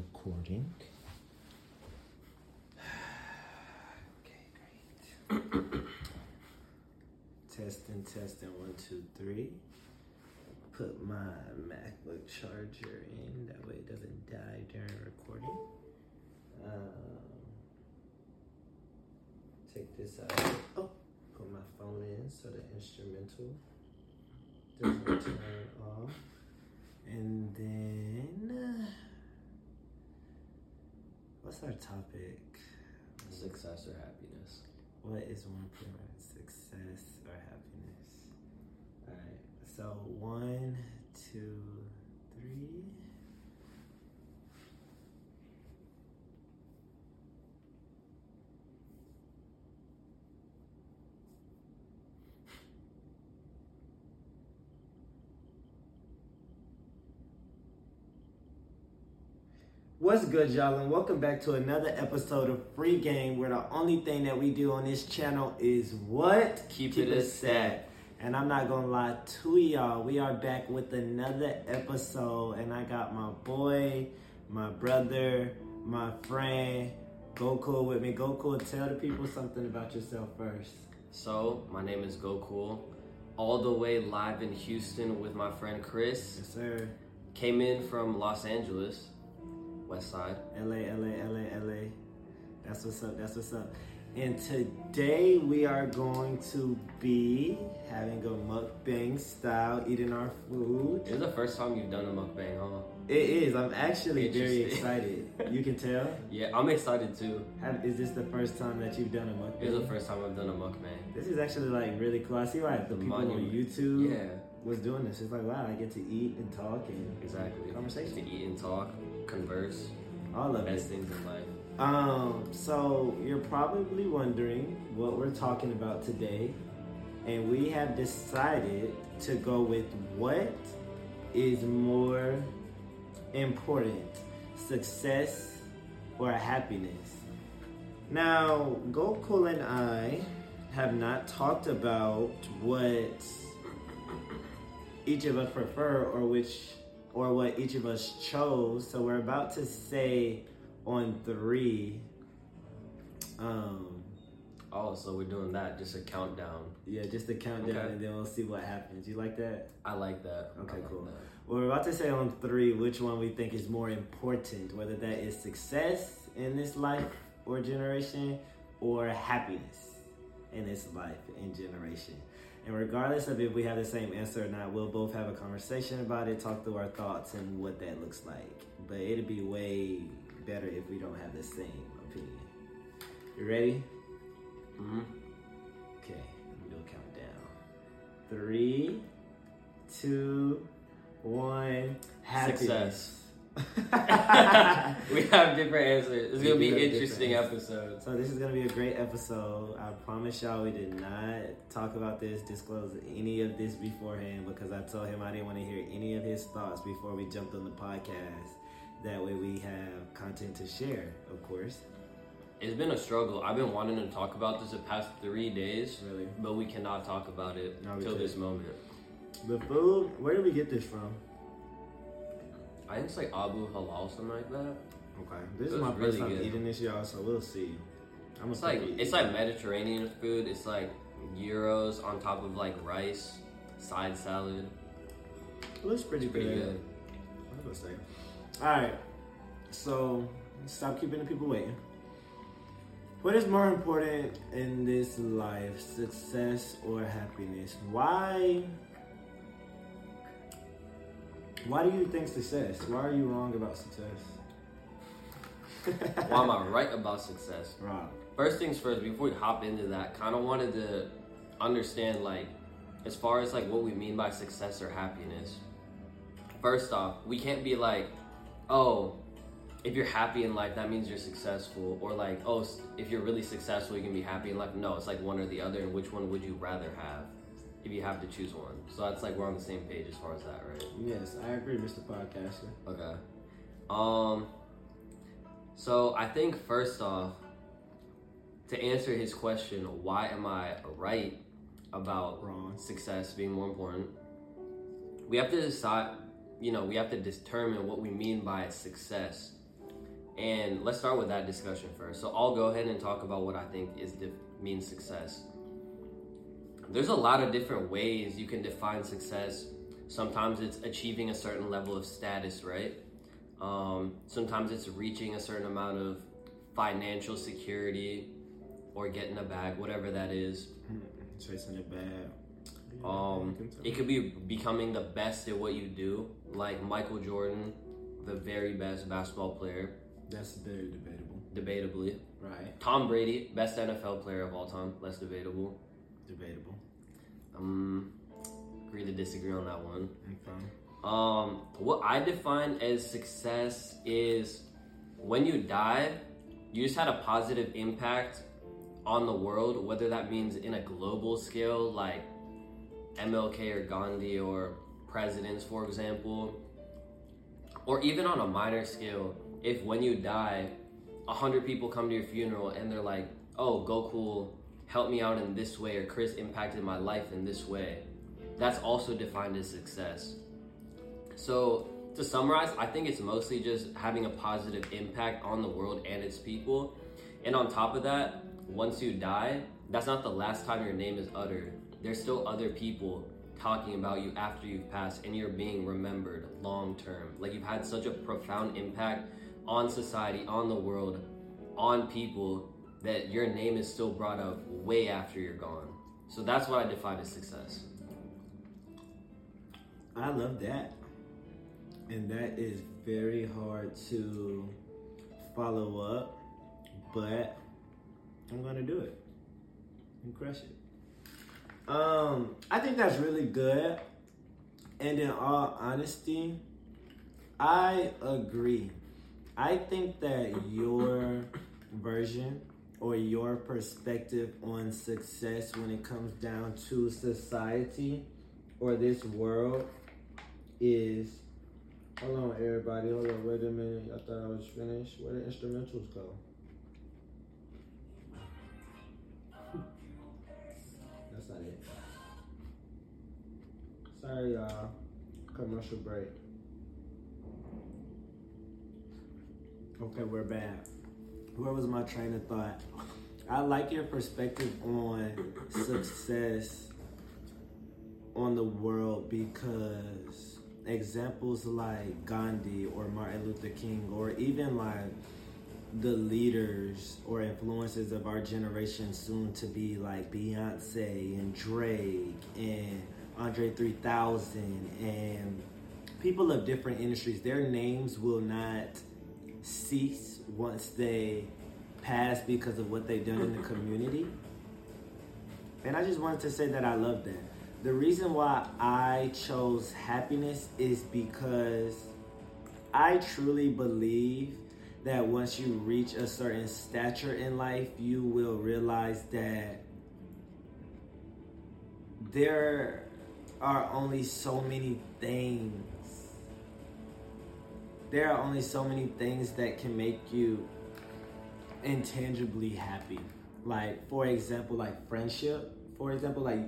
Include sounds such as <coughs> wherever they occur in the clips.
recording. <sighs> Okay, great. testing, testing, one, two, three. Put my MacBook charger in, that way it doesn't die during recording. Um, take this out. Oh, put my phone in so the instrumental doesn't turn off. And then, uh, what's our topic? Success or happiness? What is more important, success or happiness? All right. So one, two, three. What's good, y'all, and welcome back to another episode of Free Game, where the only thing that we do on this channel is what? Keep it a set. And I'm not gonna lie to y'all, we are back with another episode, and I got my boy, my brother, my friend, Gokul with me. Gokul, tell the people something about yourself first. So, my name is Gokul. All the way live in Houston with my friend Chris. Yes, sir. Came in from Los Angeles, West Side. LA, LA, LA, LA. That's what's up. That's what's up. And today we are going to be having a mukbang style, eating our food. Is the first time you've done a mukbang, huh? It is. I'm actually very excited. You can tell. <laughs> Yeah, I'm excited too. Have, is this the first time that you've done a mukbang? Is the first time I've done a mukbang. This is actually like really cool. I see like the The people on. YouTube Yeah, was doing this. It's like wow, I get to eat and talk and exactly. Conversation. To eat and talk, converse, all of it. best things in life. Um, so you're probably wondering what we're talking about today, and we have decided to go with what is more important, success or happiness. Now, Gokul and I have not talked about what each of us prefer or which or what each of us chose. So we're about to say on three. Um, Oh, so we're doing that, just a countdown. yeah, just a countdown, Okay. and then we'll see what happens. You like that? I like that. Okay, like cool. that. Well, we're about to say on three which one we think is more important, whether that is success in this life or generation, or happiness in this life and generation. And regardless of if we have the same answer or not, we'll both have a conversation about it, talk through our thoughts and what that looks like. But it'd be way better if we don't have the same opinion. You ready? hmm Okay, we'll count down. Three, two, one. Happiness. <laughs> we have different answers. It's We gonna be interesting episode. so this is gonna be a great episode. I promise y'all we did not talk about this, disclose any of this beforehand because I told him I didn't want to hear any of his thoughts before we jumped on the podcast. That way we have content to share, of course. It's been a struggle. I've been wanting to talk about this the past three days, Really. but we cannot talk about it No, we this moment. The food, where did we get this from? I think it's like Abu Halal, something like that. Okay. This It is my was first time good. eating this, y'all, so we'll see. I'm It's like it's like Mediterranean food. It's like gyros on top of like rice, side salad. It looks pretty, It's pretty good. good. I was gonna say. All right, so stop keeping the people waiting. What is more important in this life, success or happiness? Why? Why do you think success? Why are you wrong about success? Why am I right about success? Rob. First things first, before we hop into that, kind of wanted to understand like as far as like what we mean by success or happiness. First off, we can't be like, oh, if you're happy in life, that means you're successful, or like, oh, if you're really successful, you can be happy in life. No, it's like one or the other, and which one would you rather have if you have to choose one? So that's like we're on the same page as far as that, right? Yes, I agree, Mr. Podcaster. Okay. Um. So I think first off, to answer his question, why am I right about Wrong. success being more important? We have to decide. You know, we have to determine what we mean by success. And let's start with that discussion first. So I'll go ahead and talk about what I think is def- means success. There's a lot of different ways you can define success. Sometimes it's achieving a certain level of status, right? Um, sometimes it's reaching a certain amount of financial security or getting a bag, whatever that is. Chasing it bad. Um, it could be becoming the best at what you do, like Michael Jordan, the very best basketball player, That's very debatable. debatably. Right. Tom Brady, best NFL player of all time, less debatable. Debatable. Um, agree to disagree on that one. Okay. Um, what I define as success is when you die, you just had a positive impact on the world, whether that means in a global scale, like MLK or Gandhi or presidents, for example, or even on a minor scale, if when you die, a hundred people come to your funeral and they're like, "Oh, Gokul helped me out in this way," or Chris impacted my life in this way, that's also defined as success. So to summarize, I think it's mostly just having a positive impact on the world and its people. And on top of that, once you die, that's not the last time your name is uttered. There's still other people talking about you after you've passed and you're being remembered long term. Like you've had such a profound impact on society, on the world, on people that your name is still brought up way after you're gone. So that's what I define as success. I love that. And that is very hard to follow up, but I'm gonna do it and crush it. Um, I think that's really good. And in all honesty, I agree. I think that your version or your perspective on success when it comes down to society or this world is hold on everybody hold on wait a minute. I thought i was finished. Where the instrumentals go? That's not it. Sorry y'all. Commercial break. Okay we're back where was my train of thought i like your perspective on success on the world because examples like Gandhi or Martin Luther King or even like the leaders or influences of our generation soon to be like Beyonce and Drake and Andre 3000 and people of different industries their names will not cease once they pass because of what they've done in the community and I just wanted to say that I love that the reason why I chose happiness is because I truly believe that once you reach a certain stature in life, you will realize that there are only so many things. There are only so many things that can make you intangibly happy. Like, for example, like friendship. For example, like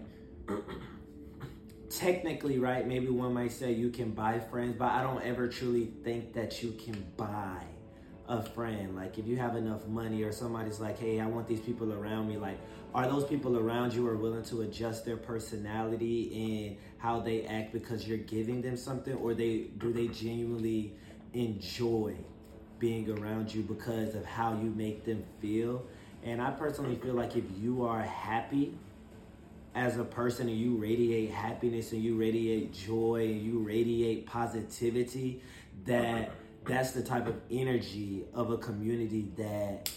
technically, right, maybe one might say you can buy friends, but I don't ever truly think that you can buy a friend. Like, if you have enough money or somebody's like, hey, I want these people around me, like, are those people around you are willing to adjust their personality and how they act because you're giving them something, or they do they genuinely enjoy being around you because of how you make them feel? And I personally feel like if you are happy as a person and you radiate happiness and you radiate joy and you radiate positivity that that's the type of energy of a community that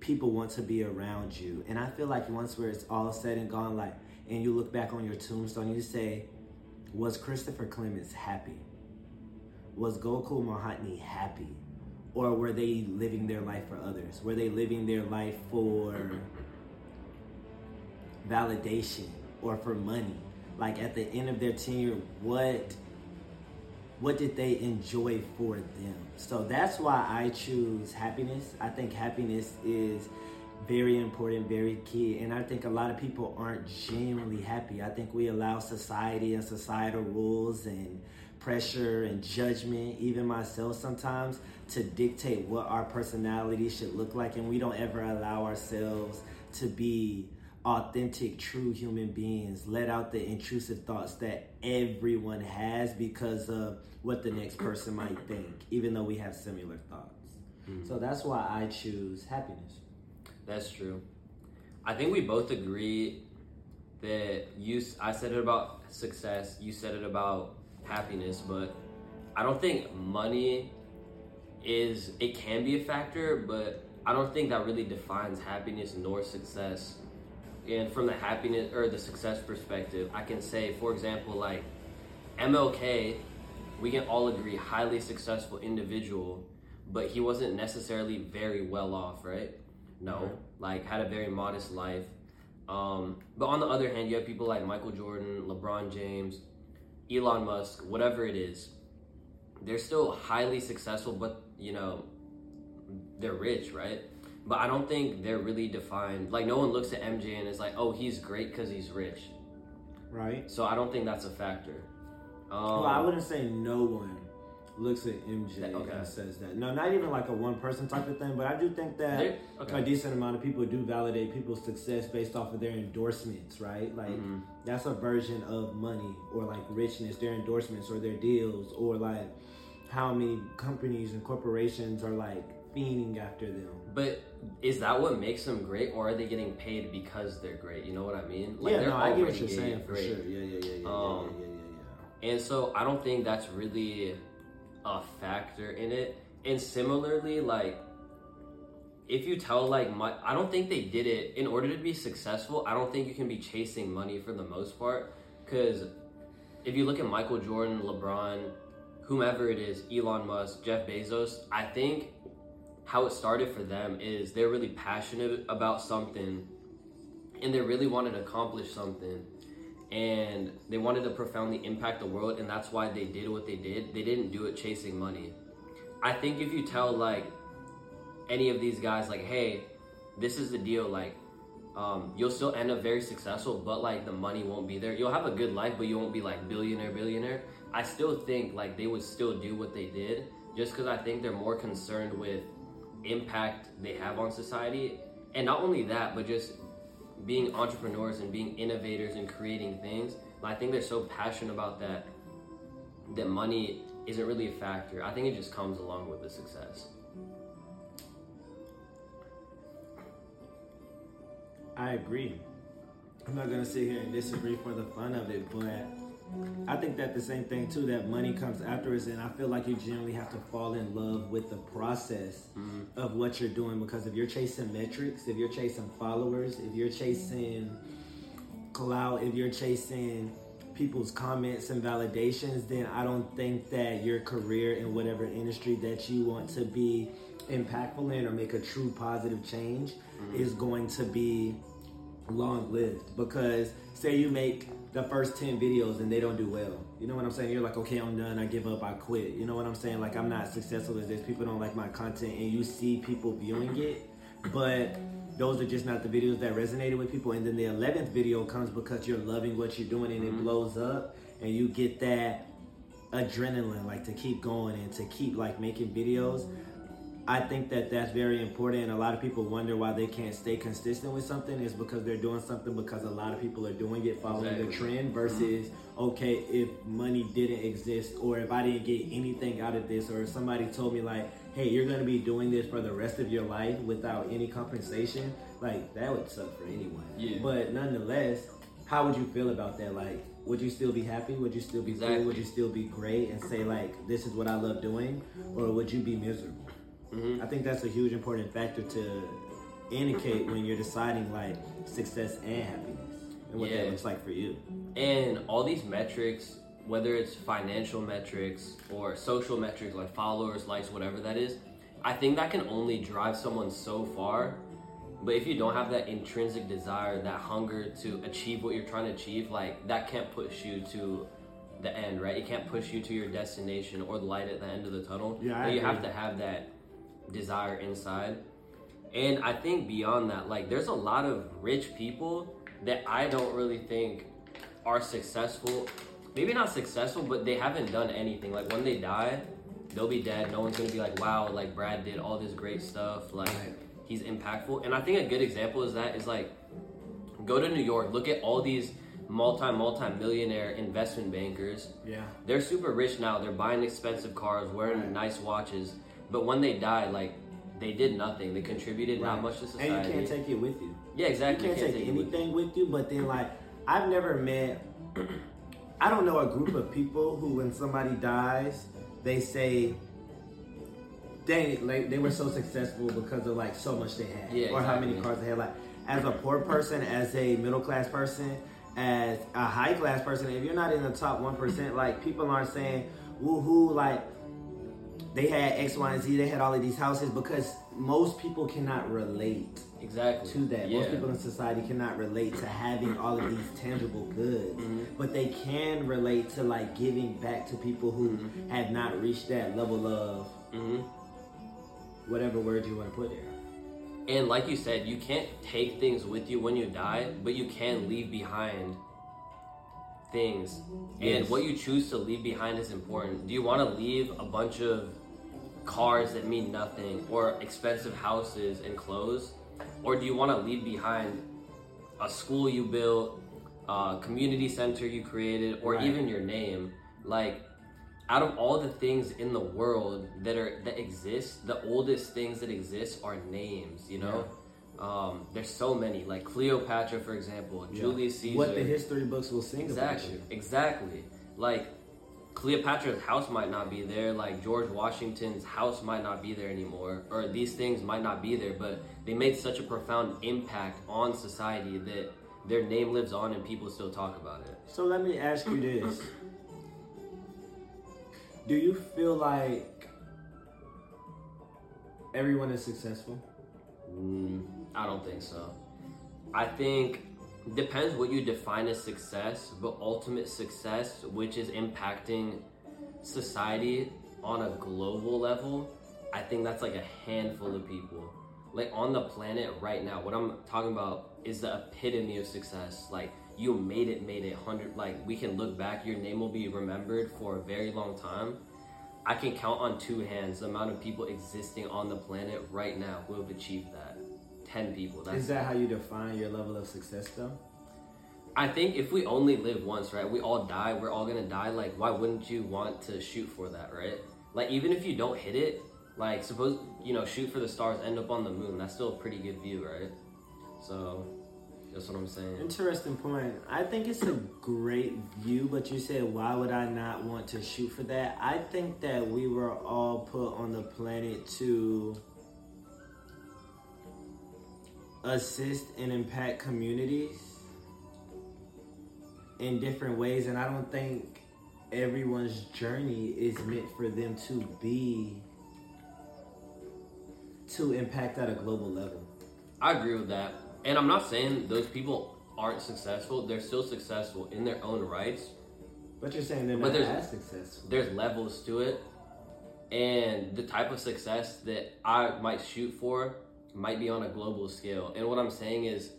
people want to be around you and i feel like once where it's all said and gone like and you look back on your tombstone you say was christopher clements happy was gokul Mohanty happy? Or were they living their life for others? Were they living their life for validation or for money? Like at the end of their tenure what what did they enjoy for them? So that's why i choose happiness. I think happiness is very important very key and i think a lot of people aren't genuinely happy. I think we allow society and societal rules and pressure and judgment, even myself sometimes, to dictate what our personality should look like, and we don't ever allow ourselves to be authentic, true human beings. Let out the intrusive thoughts that everyone has because of what the next person might think, even though we have similar thoughts. Mm-hmm. So that's why I choose happiness. That's true. I think we both agree that you. I said it about success. You said it about happiness, but I don't think money is. It can be a factor, but I don't think that really defines happiness nor success. And from the happiness or the success perspective, I can say, for example, like MLK, we can all agree, highly successful individual, but he wasn't necessarily very well off, right? No, like had a very modest life. Um, but on the other hand, you have people like Michael Jordan, LeBron James, Elon Musk, whatever it is. They're still highly successful, but you know, they're rich, right? But I don't think they're really defined. Like no one looks at MJ and is like, "Oh, he's great because he's rich." Right. So I don't think that's a factor. Um, well, I wouldn't say no one looks at MJ okay. and says that. No, not even like a one person type of thing, but I do think that okay. a decent amount of people do validate people's success based off of their endorsements, right? Like mm-hmm. that's a version of money or like richness, their endorsements or their deals or like how many companies and corporations are like fiending after them. But is that what makes them great, or are they getting paid because they're great? You know what I mean? Like, yeah, no, I get what you're saying for great. sure. Yeah, yeah, yeah, yeah, um, yeah, yeah, yeah, yeah. And so I don't think that's really a factor in it. And similarly, like if you tell like my, I don't think they did it in order to be successful. I don't think you can be chasing money for the most part because if you look at Michael Jordan, LeBron, whomever it is, Elon Musk, Jeff Bezos, I think how it started for them is they're really passionate about something and they really wanted to accomplish something and they wanted to profoundly impact the world and that's why they did what they did. They didn't do it chasing money. I think if you tell like any of these guys like hey this is the deal like um, you'll still end up very successful but like the money won't be there. You'll have a good life but you won't be like billionaire billionaire. I still think like they would still do what they did just because i think they're more concerned with impact they have on society. And not only that but just being entrepreneurs and being innovators and creating things. I think they're so passionate about that that money isn't really a factor. I think it just comes along with the success. I agree. I'm not gonna sit here and disagree for the fun of it, but I think that the same thing too. That money comes afterwards, and I feel like you generally have to fall in love with the process mm-hmm. of what you're doing. Because if you're chasing metrics, if you're chasing followers, if you're chasing clout, if you're chasing people's comments and validations, then I don't think that your career in whatever industry that you want to be impactful in or make a true positive change mm-hmm. is going to be long lived. Because say you make the first 10 videos and they don't do well. You know what I'm saying? You're like, okay, I'm done. I give up. I quit. You know what I'm saying? Like, I'm not successful as this. People don't like my content. And you see people viewing it, but those are just not the videos that resonated with people. And then the 11th video comes because you're loving what you're doing and mm-hmm. it blows up and you get that adrenaline, like to keep going and to keep like making videos. I think that that's very important. And a lot of people wonder why they can't stay consistent with something is because they're doing something because a lot of people are doing it, following exactly. the trend. Versus, mm-hmm. okay, if money didn't exist, or if I didn't get anything out of this, or if somebody told me like, hey, you're gonna be doing this for the rest of your life without any compensation, like that would suck for anyone. Yeah. But nonetheless, how would you feel about that? Like, would you still be happy? Would you still be exactly. cool? Would you still be great and say like, this is what I love doing, or would you be miserable? Mm-hmm. I think that's a huge important factor to indicate when you're deciding like success and happiness and what yeah. that looks like for you. And all these metrics, whether it's financial metrics or social metrics like followers, likes, whatever that is, I think that can only drive someone so far. But if you don't have that intrinsic desire, that hunger to achieve what you're trying to achieve, like that can't push you to the end, right? It can't push you to your destination or the light at the end of the tunnel. Yeah, you have to have that desire inside. And I think beyond that, like there's a lot of rich people that I don't really think are successful maybe not successful, but they haven't done anything. Like when they die, they'll be dead. No one's gonna be like, wow, like Brad did all this great stuff. Like he's impactful. And I think a good example is that is like go to New York, look at all these multi multi millionaire investment bankers. Yeah. They're super rich now. They're buying expensive cars, wearing nice watches. But when they die, like they did nothing. They contributed not much to society. And you can't take it with you. yeah, exactly. You can't take it with anything with you, but then like I've never met <clears throat> I don't know a group of people who when somebody dies, they say they like they were so successful because of like so much they had. Yeah, or how many cars they had. Like as a poor person, as a middle class person, as a high class person, if you're not in the top one percent, like people aren't saying woohoo like they had X, Y, and Z, they had all of these houses because most people cannot relate Exactly. to that. Yeah. Most people in society cannot relate to having all of these tangible goods, Mm-hmm. but they can relate to like giving back to people who Mm-hmm. have not reached that level of hmm whatever word you want to put there. And like you said, you can't take things with you when you die, but you can leave behind things. Yes. And what you choose to leave behind is important. Do you want to leave a bunch of cars that mean nothing or expensive houses and clothes? Or do you want to leave behind a school you built, a community center you created, or Right. even your name? Like out of all the things in the world that are that exist, the oldest things that exist are names. You know, um, there's so many. Like Cleopatra, for example, Julius Caesar. What the history books will sing about exactly, exactly. Like Cleopatra's house might not be there. Like George Washington's house might not be there anymore, or these things might not be there. But they made such a profound impact on society that their name lives on and people still talk about it. So let me ask you this. Do you feel like everyone is successful? Mm, I don't think so. I think depends what you define as success, but ultimate success, which is impacting society on a global level, I think that's like a handful of people. Like on the planet right now, what I'm talking about is the epitome of success. Like you made it, made it hundred. Like we can look back, your name will be remembered for a very long time. I can count on two hands the amount of people existing on the planet right now who have achieved that. Ten people. That's Is that how you define your level of success though? I think if we only live once, right? We all die. We're all gonna die. Like, why wouldn't you want to shoot for that, right? Like, even if you don't hit it, like, suppose you know, shoot for the stars, end up on the moon. That's still a pretty good view, right? So, that's what I'm saying. Interesting point. I think it's a great view, but you said, why would I not want to shoot for that? I think that we were all put on the planet to assist and impact communities in different ways, and I don't think everyone's journey is meant for them to be to impact at a global level. I agree with that, and I'm not saying those people aren't successful. They're still successful in their own rights. But you're saying they're But not there's- as successful. there's levels to it and the type of success that i might shoot for might be on a global scale and what i'm saying is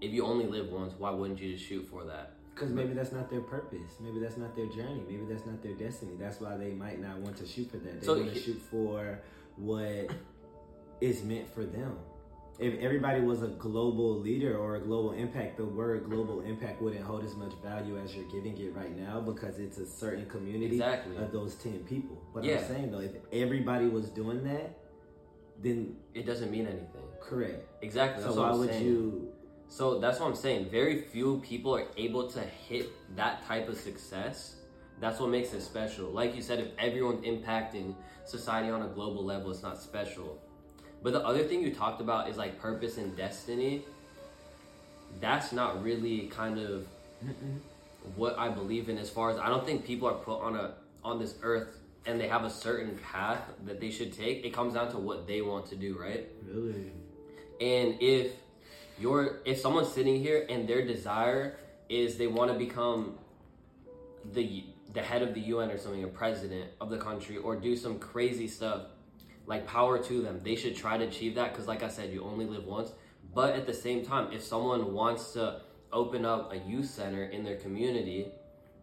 if you only live once why wouldn't you just shoot for that Because maybe that's not their purpose. Maybe that's not their journey. Maybe that's not their destiny. That's why they might not want to shoot for that. They So want to shoot for what is meant for them. If everybody was a global leader or a global impact, the word global impact wouldn't hold as much value as you're giving it right now because it's a certain community Exactly. of those 10 people. But Yeah. I'm saying though, if everybody was doing that, then it doesn't mean anything. Correct. exactly that's so why i'm would saying. you so that's what i'm saying. Very few people are able to hit that type of success. That's what makes it special. Like you said if everyone's impacting society on a global level it's not special. But the other thing you talked about is like purpose and destiny. That's not really kind of what I believe in as far as I don't think people are put on a on this earth and they have a certain path that they should take. It comes down to what they want to do, right? really And if you're if someone's sitting here and their desire is they want to become the the head of the UN or something, a president of the country, or do some crazy stuff, like power to them. They should try to achieve that because, like I said, you only live once. But at the same time, if someone wants to open up a youth center in their community,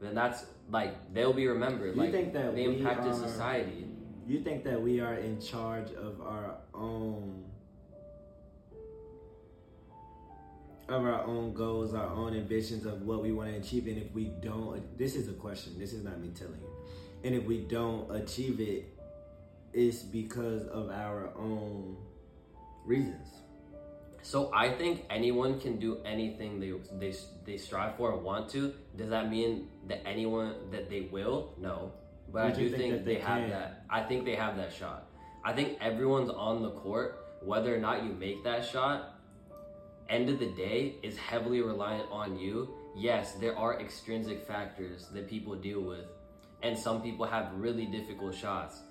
then that's like they'll be remembered. You like think that they impacted are- society. You think that we are in charge of our own of our own goals, our own ambitions of what we want to achieve, and if we don't, this is a question. This is not me telling you. And if we don't achieve it, it's because of our own reasons. So I think anyone can do anything they they they strive for and want to. Does that mean that anyone that they will? No, but I Would do think think, that they, they have that. I think they have that shot. I think everyone's on the court. Whether or not you make that shot, end of the day is heavily reliant on you. Yes, there are extrinsic factors that people deal with, and some people have really difficult shots.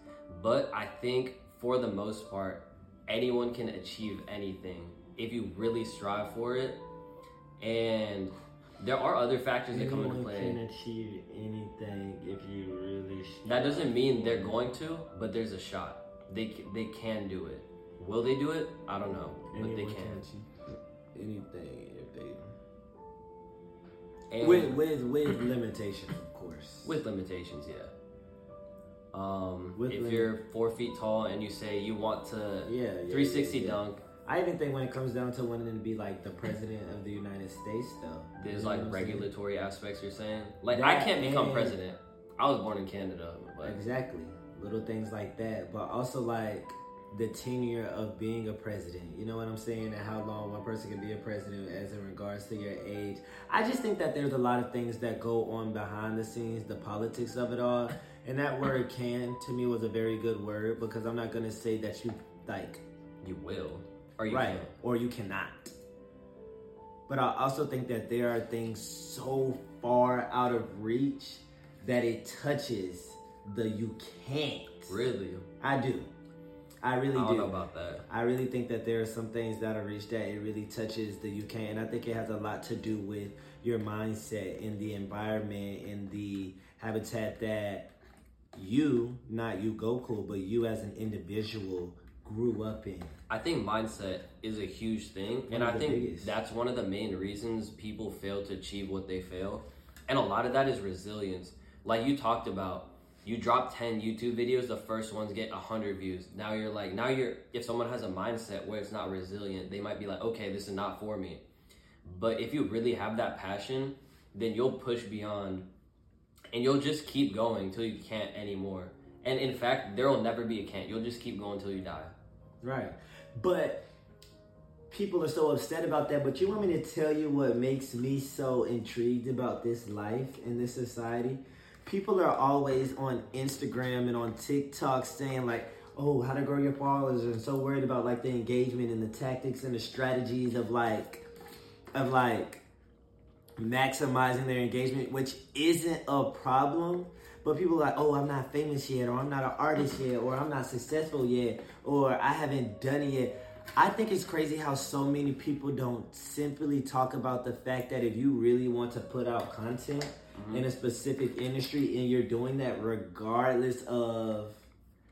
But I think for the most part, anyone can achieve anything if you really strive for it. And there are other factors that come into Anyone play. can achieve anything if you really. That doesn't mean they're going to, but there's a shot. They they can do it. Will they do it? I don't know, but they Anyone can. achieve anything if they. And with with with limitations, of course. with limitations, yeah. Um, With if lim- you're four feet tall and you say you want to yeah, yeah, 360 yeah, yeah. dunk, I even think when it comes down to wanting to be like the president of the United States, though. there's You know like I'm saying? regulatory aspects. You're saying like I can't become and- president. I was born in Canada, but Exactly, little things like that, but also like the tenure of being a president. You know what I'm saying? And how long one person can be a president as in regards to your age. I just think that there's a lot of things that go on behind the scenes, the politics of it all. And that word "can" to me was a very good word because I'm not gonna say that you like you will or you right. can't. or you cannot. But i also think that there are things so far out of reach that it touches the you can't. Really, i do. I really I don't do. know about that. I really think that there are some things that are reached that it really touches the UK, and I think it has a lot to do with your mindset in the environment in the habitat that you, not you Gokul, but you as an individual grew up in. I think mindset is a huge thing, One and I think biggest. that's one of the main reasons people fail to achieve what they fail. And a lot of that is resilience. Like you talked about, you drop 10 YouTube videos, the first ones get 100 views. Now you're like, now you're, if someone has a mindset where it's not resilient, they might be like, okay, this is not for me. But if you really have that passion, then you'll push beyond and you'll just keep going till you can't anymore. And in fact, there will never be a can't. You'll just keep going till you die. Right. But people are so upset about that. But you want me to tell you what makes me so intrigued about this life and this society? People are always on Instagram and on TikTok saying like, "Oh, how to grow your followers," and so worried about like the engagement and the tactics and the strategies of like, of like maximizing their engagement, which isn't a problem. But people are like, oh, I'm not famous yet, or I'm not an artist yet, or I'm not successful yet, or I haven't done it yet. I think it's crazy how so many people don't simply talk about the fact that if you really want to put out content mm-hmm. in a specific industry and you're doing that regardless of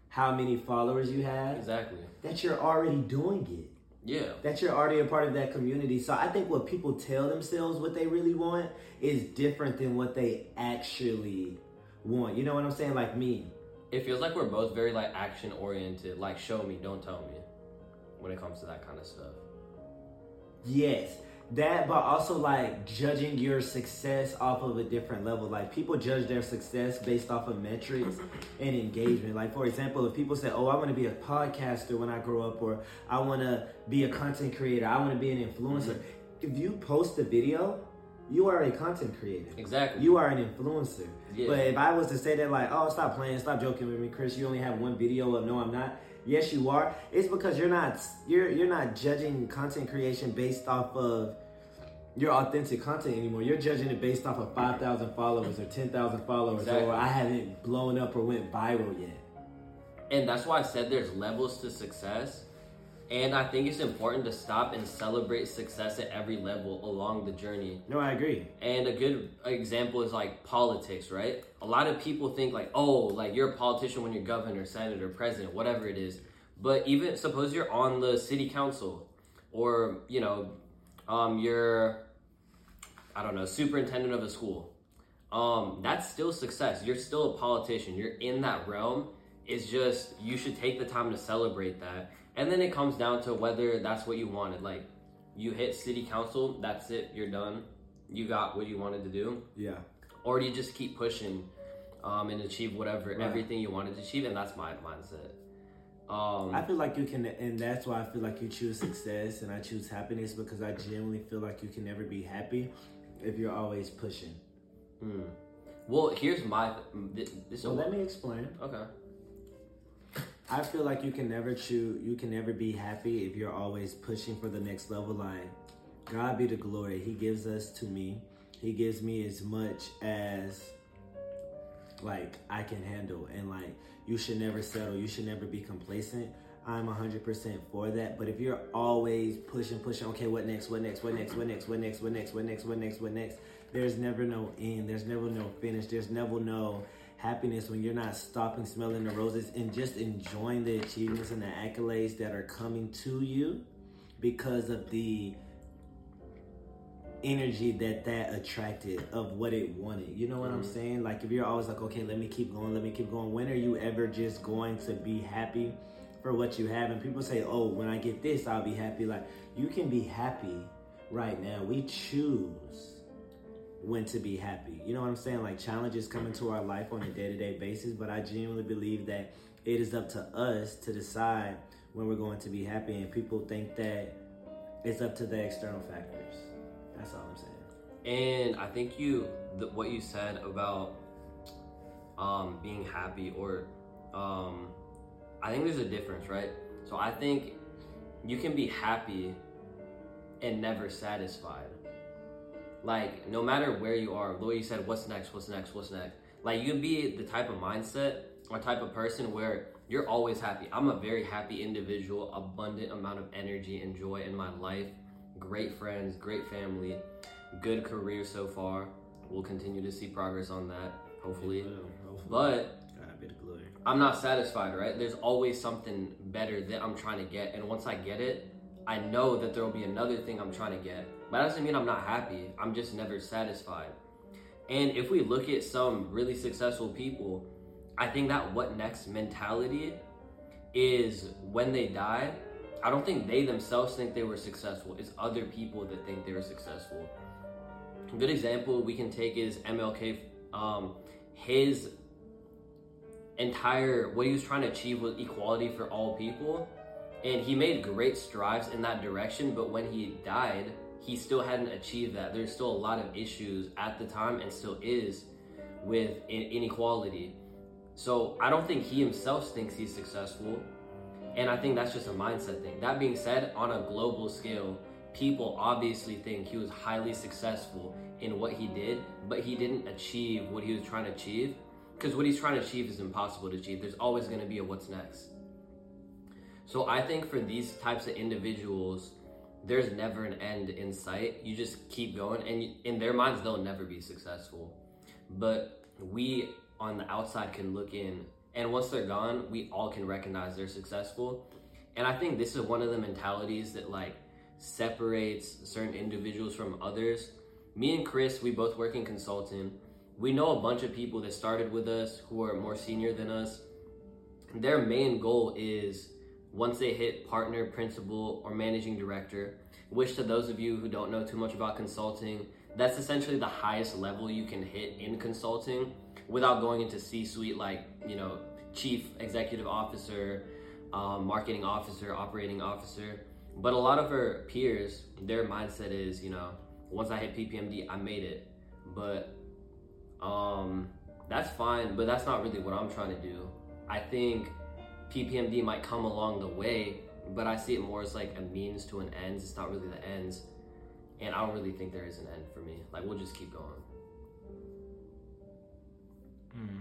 how many followers you have, Exactly. that you're already doing it Yeah. that you're already a part of that community. So I think what people tell themselves what they really want is different than what they actually want. You know what I'm saying? Like me. It feels like we're both very like action oriented, like show me, don't tell me, when it comes to that kind of stuff. Yes. That, but also like judging your success off of a different level. Like people judge their success based off of metrics <clears throat> and engagement. Like for example, if people say, "Oh, I want to be a podcaster when I grow up," or "I want to be a content creator," "I want to be an influencer," mm-hmm. if you post a video, you are a content creator. Exactly. You are an influencer. Yeah. But if I was to say that, like, oh, stop playing, stop joking with me, Chris. You only have one video of no, I'm not. Yes, you are. It's because you're not you're you're not judging content creation based off of your authentic content anymore. You're judging it based off of five thousand followers or ten thousand followers, Exactly. or I haven't blown up or went viral yet. And that's why I said there's levels to success. And I think it's important to stop and celebrate success at every level along the journey. No, I agree. And a good example is like politics, right? A lot of people think like, oh, like you're a politician when you're governor, senator, president, whatever it is. But even suppose you're on the city council, or you know, um, you're, I don't know, superintendent of a school. um, that's still success. You're still a politician. You're in that realm. It's just you should take the time to celebrate that. And then it comes down to whether that's what you wanted. Like you hit city council, that's it, you're done. You got what you wanted to do. Yeah. Or do you just keep pushing um, and achieve whatever Right. everything you wanted to achieve? And that's my mindset. Um, I feel like you can, and that's why I feel like you choose success and I choose happiness because I genuinely feel like you can never be happy if you're always pushing. hmm. Well, here's my this, this So let me explain. okay. I feel like you can never choose, you can never be happy if you're always pushing for the next level. line. God be the glory. He gives us to me. He gives me as much as like I can handle. And like, you should never settle. You should never be complacent. I'm 100% for that. But if you're always pushing, pushing, okay, what next? What next? What next? What next? What next? What next? What next? What next? What next? There's never no end. There's never no finish. There's never no happiness when you're not stopping smelling the roses and just enjoying the achievements and the accolades that are coming to you because of the energy that that attracted of what it wanted. You know what i'm Mhm. saying? Like if you're always like okay let me keep going let me keep going when are you ever just going to be happy for what you have? And people say oh when i get this i'll be happy. Like you can be happy right now. We choose when to be happy. You know what I'm saying? Like challenges come into our life on a day-to-day basis, but I genuinely believe that it is up to us to decide when we're going to be happy and people think that it's up to the external factors. That's all I'm saying. And I think you, what you said about um, being happy, or um, I think there's a difference, right? So I think you can be happy and never satisfied. Like, no matter where you are, the way you said, what's next, what's next, what's next? Like, you can be the type of mindset or type of person where you're always happy. I'm a very happy individual, abundant amount of energy and joy in my life, great friends, great family good career so far. We'll continue to see progress on that, hopefully. But God be. I'm not satisfied, right? There's always something better that I'm trying to get. And once I get it, I know that there will be another thing I'm trying to get. But that doesn't mean I'm not happy. I'm just never satisfied. And if we look at some really successful people, I think that what next mentality is when they die, I don't think they themselves think they were successful. It's other people that think they were successful. A good example we can take is MLK. Um, his entire what he was trying to achieve was equality for all people, and he made great strides in that direction. But when he died, he still hadn't achieved that. There's still a lot of issues at the time, and still is, with inequality. So I don't think he himself thinks he's successful. And I think that's just a mindset thing. That being said, on a global scale, people obviously think he was highly successful in what he did, but he didn't achieve what he was trying to achieve. Because what he's trying to achieve is impossible to achieve. There's always going to be a what's next. So I think for these types of individuals, there's never an end in sight. You just keep going, and in their minds, they'll never be successful. But we on the outside can look in, and once they're gone, we all can recognize they're successful. And I think this is one of the mentalities that like separates certain individuals from others. Me and Chris, we both work in consulting. We know a bunch of people that started with us who are more senior than us. Their main goal is once they hit partner, principal, or managing director, which to those of you who don't know too much about consulting, that's essentially the highest level you can hit in consulting without going into C suite like, you know, chief executive officer, um, marketing officer, operating officer. But a lot of our peers, their mindset is, you know, once I hit PPMD, I made it. But um, that's fine, but that's not really what I'm trying to do. I think PPMD might come along the way, but I see it more as like a means to an end. It's not really the ends. And I don't really think there is an end for me. Like, we'll just keep going. Hmm.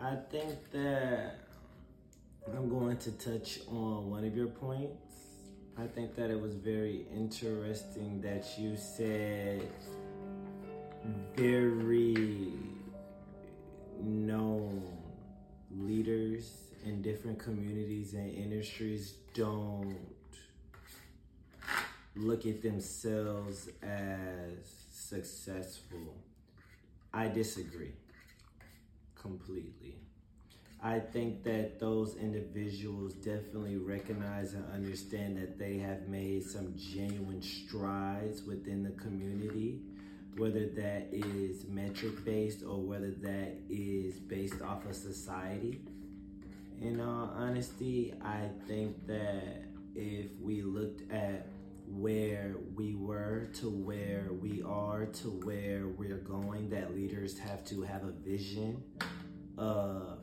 I think that I'm going to touch on one of your points. I think that it was very interesting that you said very known leaders in different communities and industries don't look at themselves as successful. I disagree completely. I think that those individuals definitely recognize and understand that they have made some genuine strides within the community, whether that is metric based or whether that is based off of society. In all honesty, I think that if we looked at where we were to where we are to where we're going, that leaders have to have a vision of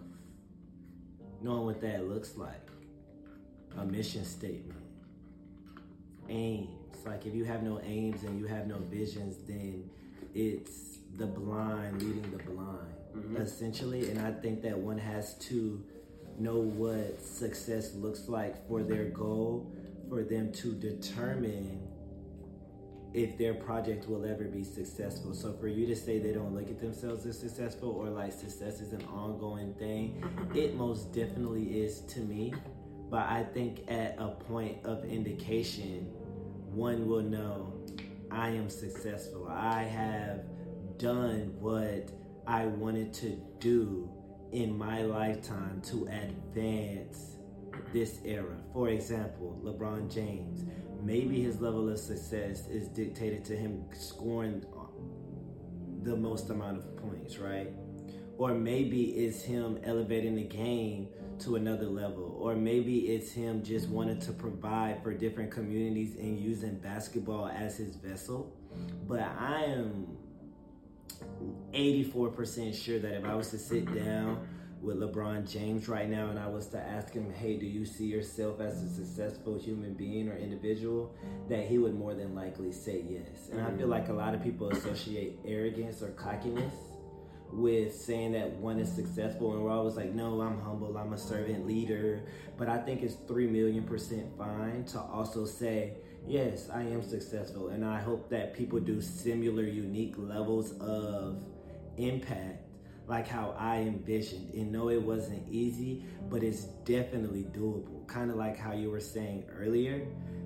knowing what that looks like, a mission statement, aims. Like if you have no aims and you have no visions, then it's the blind leading the blind, mm-hmm. essentially. And I think that one has to know what success looks like for their goal, for them to determine if their project will ever be successful. So for you to say they don't look at themselves as successful or like success is an ongoing thing, <laughs> it most definitely is to me. But I think at a point of indication, one will know I am successful. I have done what I wanted to do in my lifetime to advance this era. For example, LeBron James maybe his level of success is dictated to him scoring the most amount of points, right? Or maybe it's him elevating the game to another level. Or maybe it's him just mm-hmm. wanting to provide for different communities and using basketball as his vessel. But I am 84% sure that if I was to sit down with LeBron James right now and I was to ask him, hey, do you see yourself as a successful human being or individual? That he would more than likely say yes. And I feel mm-hmm. like a lot of people associate arrogance or cockiness with saying that one is successful and we're always like no i'm humble i'm a servant leader but i think it's 3 million percent fine to also say yes i am successful and i hope that people do similar unique levels of impact like how I envisioned. And no, it wasn't easy, but it's definitely doable. Kind of like how you were saying earlier,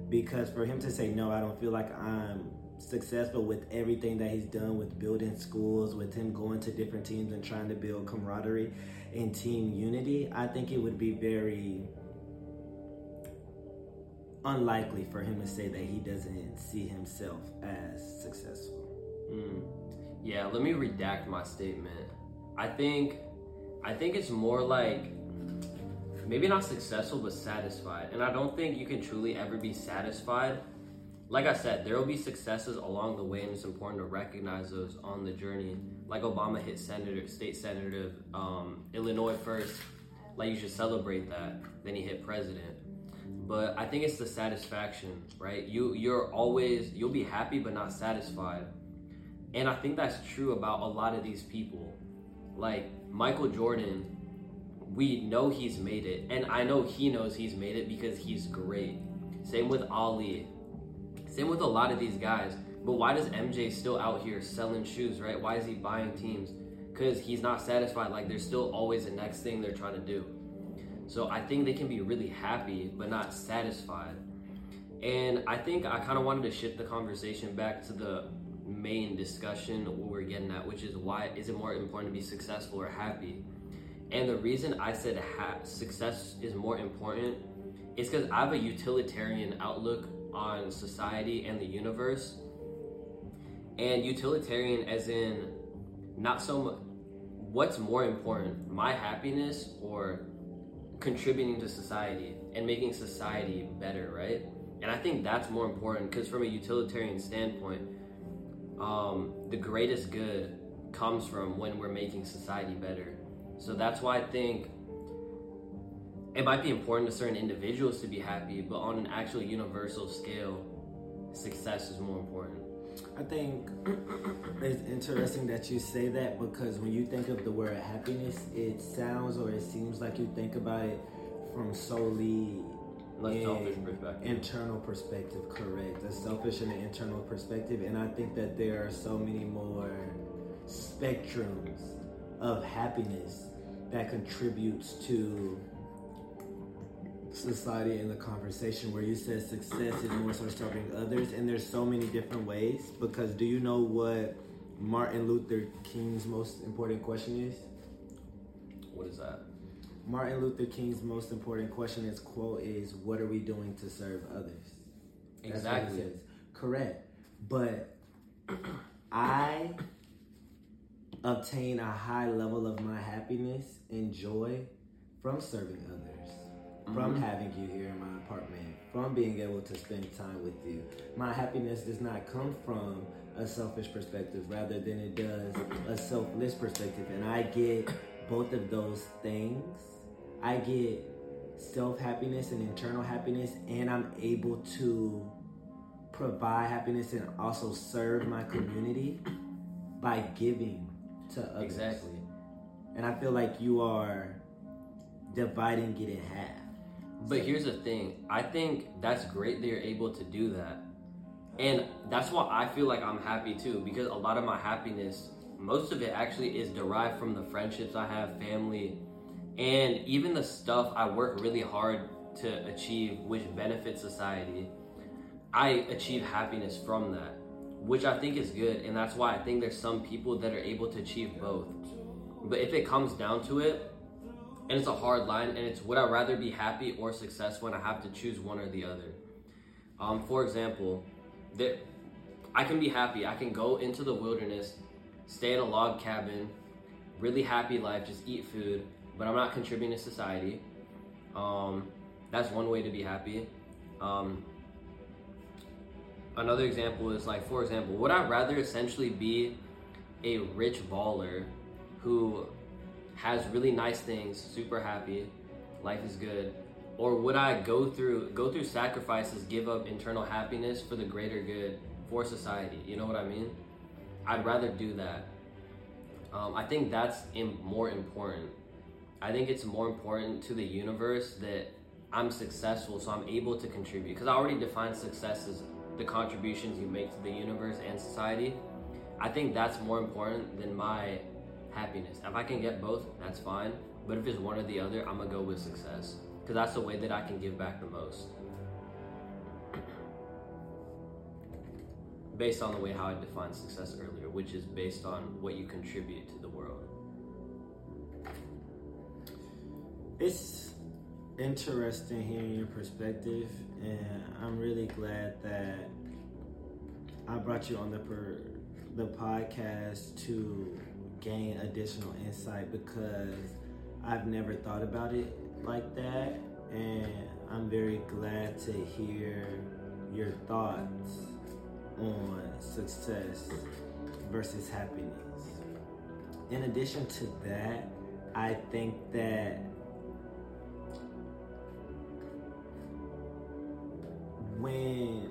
because for him to say, no, I don't feel like I'm successful with everything that he's done with building schools, with him going to different teams and trying to build camaraderie and team unity, I think it would be very unlikely for him to say that he doesn't see himself as successful. Mm. Yeah, let me redact my statement. I think I think it's more like maybe not successful but satisfied. And I don't think you can truly ever be satisfied. Like I said, there will be successes along the way, and it's important to recognize those on the journey. Like Obama hit senator, state senator, um, Illinois first. Like you should celebrate that. Then he hit president. But I think it's the satisfaction, right? You you're always you'll be happy but not satisfied. And I think that's true about a lot of these people. Like Michael Jordan, we know he's made it, and I know he knows he's made it because he's great. Same with Ali. Same with a lot of these guys. But why does MJ still out here selling shoes, right? Why is he buying teams? Because he's not satisfied. Like there's still always the next thing they're trying to do. So I think they can be really happy but not satisfied. And I think I kind of wanted to shift the conversation back to the main discussion what we're getting at, which is why is it more important to be successful or happy? And the reason I said ha- success is more important is because I have a utilitarian outlook on society and the universe. And utilitarian, as in not so much what's more important, my happiness or contributing to society and making society better, right? And I think that's more important because, from a utilitarian standpoint, um, the greatest good comes from when we're making society better. So that's why I think it might be important to certain individuals to be happy, but on an actual universal scale, success is more important. I think it's interesting that you say that because when you think of the word happiness, it sounds or it seems like you think about it from solely like selfish perspective. Internal perspective, correct. A selfish and an internal perspective. And I think that there are so many more spectrums of happiness that contributes to society in the conversation where you said success is more so serving others, and there's so many different ways. Because do you know what Martin Luther King's most important question is? What is that? Martin Luther King's most important question is quote is what are we doing to serve others? Exactly. what it says. Correct. But I obtain a high level of my happiness and joy from serving others, from Mhm. having you here in my apartment, from being able to spend time with you. My happiness does not come from a selfish perspective rather than it does a selfless perspective. And I get both of those things. I get self happiness and internal happiness, and I'm able to provide happiness and also serve my community by giving to others. Exactly. And I feel like you are dividing it in half. But here's the thing. I think that's great that you're able to do that. And that's why I feel like I'm happy too, because a lot of my happiness, most of it actually is derived from the friendships I have, family, and even the stuff I work really hard to achieve, which benefits society. I achieve happiness from that, which I think is good. And that's why I think there's some people that are able to achieve both. But if it comes down to it, and it's a hard line and it's would i rather be happy or success when i have to choose one or the other. Um, for example that i can be happy. I can go into the wilderness stay in a log cabin really happy life just eat food but i'm not contributing to society. Um, that's one way to be happy. Um, another example is like for example would i rather essentially be a rich baller who has really nice things, super happy, life is good, or would I go through go through sacrifices, give up internal happiness for the greater good for society? You know what I mean? I'd rather do that. Um, I think that's Im- more important. I think it's more important to the universe that I'm successful, so I'm able to contribute. Because I already define success as the contributions you make to the universe and society. I think that's more important than my happiness. If I can get both, that's fine. But if it's one or the other, I'm gonna go with success because that's the way that I can give back the most. <coughs> Based on the way how I defined success earlier, which is based on what you contribute to the world. It's interesting hearing your perspective, and I'm really glad that I brought you on the per, the podcast to gain additional insight because I've never thought about it like that, and I'm very glad to hear your thoughts on success versus happiness. In addition to that, I think that when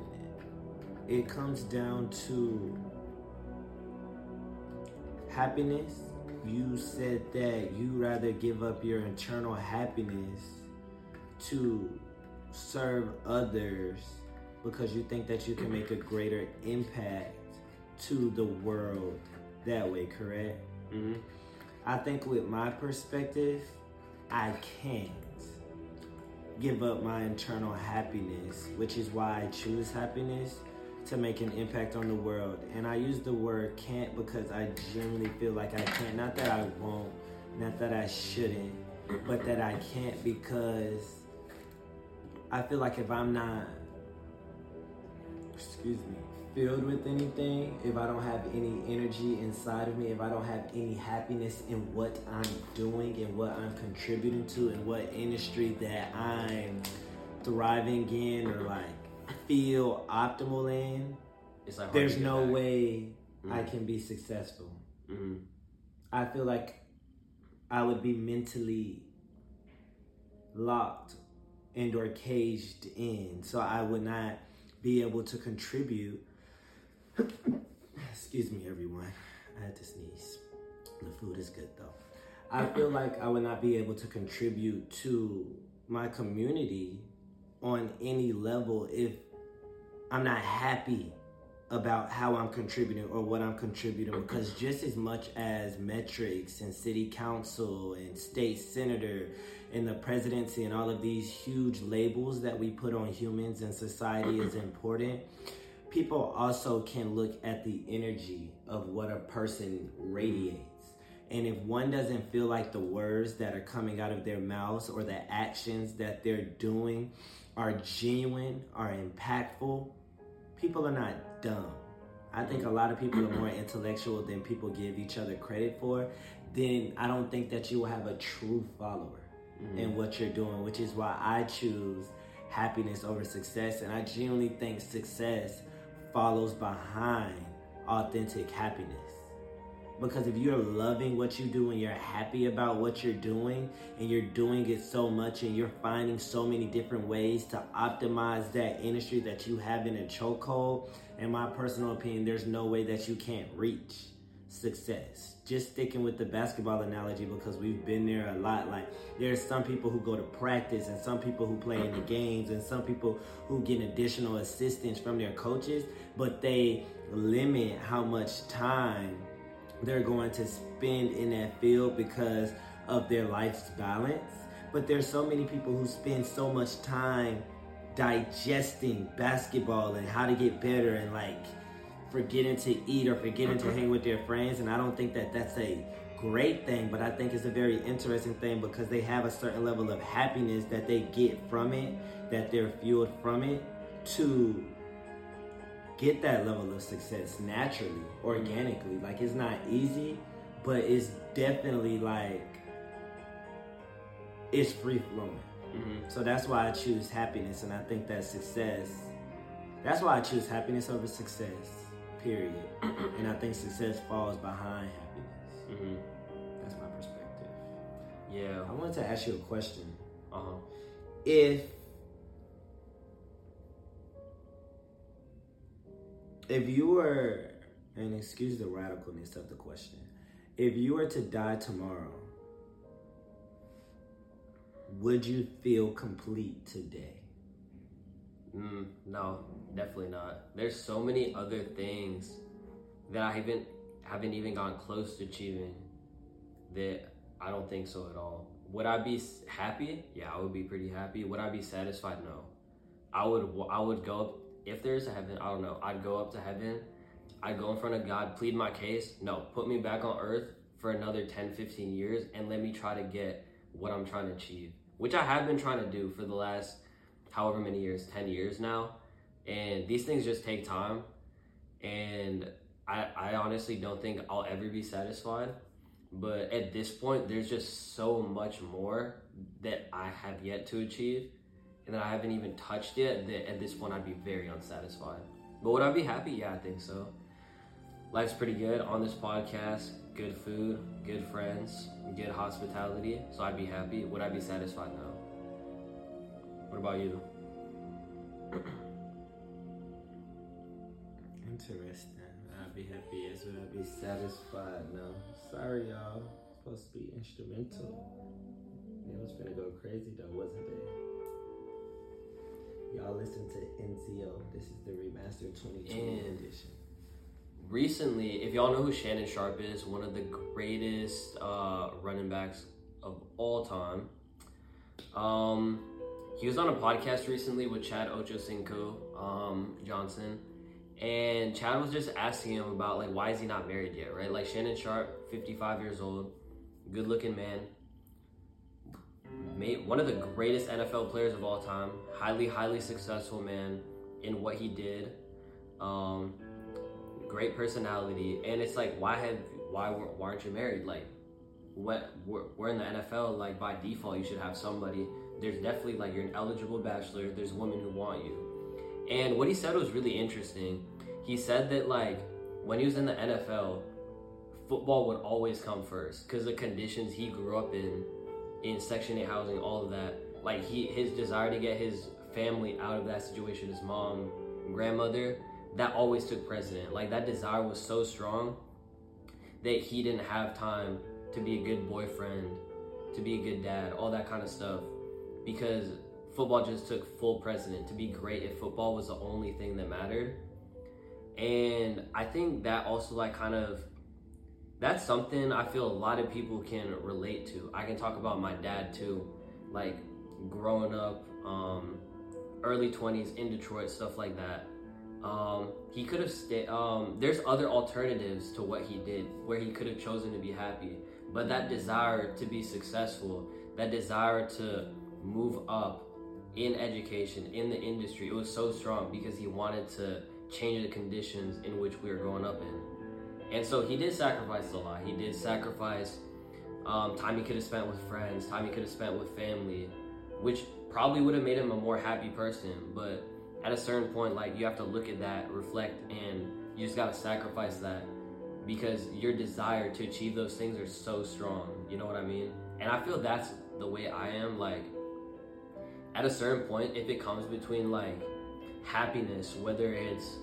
it comes down to happiness, you said that you rather give up your internal happiness to serve others because you think that you can make a greater impact to the world that way, correct? Mm-hmm. I think with my perspective, I can't give up my internal happiness, which is why I choose happiness to make an impact on the world. And I use the word can't because I genuinely feel like I can't. Not that I won't, not that I shouldn't, but that I can't because I feel like if I'm not, excuse me, filled with anything, if I don't have any energy inside of me, if I don't have any happiness in what I'm doing and what I'm contributing to and what industry that I'm thriving in or like feel optimal in, It's like there's no back. way I Mhm. can be successful. Mhm. I feel like I would be mentally locked and or caged in. So I would not be able to contribute. <coughs> Excuse me, everyone. I had to sneeze. The food is good though. I feel like I would not be able to contribute to my community on any level if I'm not happy about how I'm contributing or what I'm contributing because just as much as metrics and city council and state senator and the presidency and all of these huge labels that we put on humans and society is <clears throat> important, people also can look at the energy of what a person radiates. And if one doesn't feel like the words that are coming out of their mouths or the actions that they're doing are genuine, are impactful, people are not dumb. I think a lot of people are more <clears throat> intellectual than people give each other credit for. Then I don't think that you will have a true follower mm-hmm. in what you're doing, which is why I choose happiness over success. And I genuinely think success follows behind authentic happiness. Because if you're loving what you do and you're happy about what you're doing and you're doing it so much and you're finding so many different ways to optimize that industry that you have in a chokehold, in my personal opinion, there's no way that you can't reach success. Just sticking with the basketball analogy because we've been there a lot. Like there's some people who go to practice and some people who play in the games and some people who get additional assistance from their coaches, but they limit how much time they're going to spend in that field because of their life's balance. But there's so many people who spend so much time digesting basketball and how to get better and like forgetting to eat or forgetting to hang with their friends. And I don't think that that's a great thing, but I think it's a very interesting thing because they have a certain level of happiness that they get from it, that they're fueled from it to get that level of success naturally, organically. Like it's not easy, but it's definitely like it's free flowing. Mm-hmm. So that's why I choose happiness, and I think that success. That's why I choose happiness over success. Period. <clears throat> and I think success falls behind happiness. Mm-hmm. That's my perspective. Yeah. I wanted to ask you a question. Uh huh. If if you were, and excuse the radicalness of the question, if you were to die tomorrow, would you feel complete today? Mm, no, definitely not. There's so many other things that I haven't haven't even gone close to achieving that I don't think so at all. Would I be happy? Yeah, I would be pretty happy. Would I be satisfied? No. I would I would go if there's a heaven, I don't know. I'd go up to heaven. I'd go in front of God, plead my case. No, put me back on earth for another 10, 15 years and let me try to get what I'm trying to achieve, which I have been trying to do for the last however many years, 10 years now. And these things just take time. And I, I honestly don't think I'll ever be satisfied. But at this point, there's just so much more that I have yet to achieve and I haven't even touched yet, that at this point I'd be very unsatisfied. But would I be happy? Yeah, I think so. Life's pretty good on this podcast. Good food, good friends, good hospitality. So I'd be happy. Would I be satisfied? No. What about you? <clears throat> Interesting. I'd be happy. Yes, would I be satisfied? No. Sorry, y'all. Supposed to be instrumental. It was gonna go crazy though, wasn't it? Y'all listen to NCO. This is the remastered 2020 edition. Recently, if y'all know who Shannon Sharpe is, one of the greatest uh, running backs of all time. Um, he was on a podcast recently with Chad Ochocinco um, Johnson, and Chad was just asking him about like why is he not married yet, right? Like Shannon Sharpe, 55 years old, good looking man, one of the greatest NFL players of all time, highly, highly successful man in what he did. Um, great personality, and it's like, why have why why aren't you married? Like, what we're, we're in the NFL. Like by default, you should have somebody. There's definitely like you're an eligible bachelor. There's women who want you. And what he said was really interesting. He said that like when he was in the NFL, football would always come first because the conditions he grew up in in Section 8 housing, all of that. Like he, his desire to get his family out of that situation, his mom, grandmother, that always took precedent. Like that desire was so strong that he didn't have time to be a good boyfriend, to be a good dad, all that kind of stuff, because football just took full precedent. To be great at football was the only thing that mattered. And I think that also like kind of that's something I feel a lot of people can relate to. I can talk about my dad too, like growing up, um, early 20s in Detroit, stuff like that. Um, he could have stayed. Um, there's other alternatives to what he did where he could have chosen to be happy, but that desire to be successful, that desire to move up in education, in the industry, it was so strong because he wanted to change the conditions in which we were growing up in. And so he did sacrifice a lot. He did sacrifice um, time he could have spent with friends, time he could have spent with family, which probably would have made him a more happy person. But at a certain point, like you have to look at that, reflect, and you just gotta sacrifice that because your desire to achieve those things are so strong. You know what I mean? And I feel that's the way I am. Like at a certain point, if it comes between like happiness, whether it's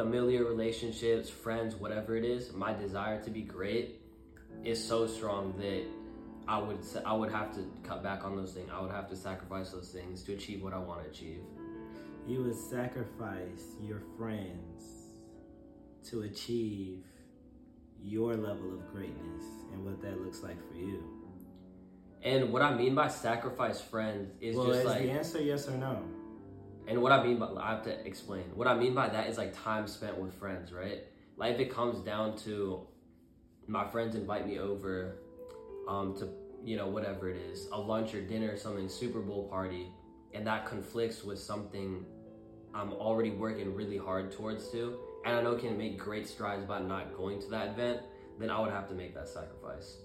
familiar relationships, friends, whatever it is, my desire to be great is so strong that I would I would have to cut back on those things. I would have to sacrifice those things to achieve what I want to achieve. You would sacrifice your friends to achieve your level of greatness and what that looks like for you. And what I mean by sacrifice friends is well, just is like the answer yes or no? And what I mean by I have to explain. What I mean by that is like time spent with friends, right? Like if it comes down to my friends invite me over um, to you know whatever it is, a lunch or dinner, or something, Super Bowl party, and that conflicts with something I'm already working really hard towards to, and I know can make great strides by not going to that event, then I would have to make that sacrifice.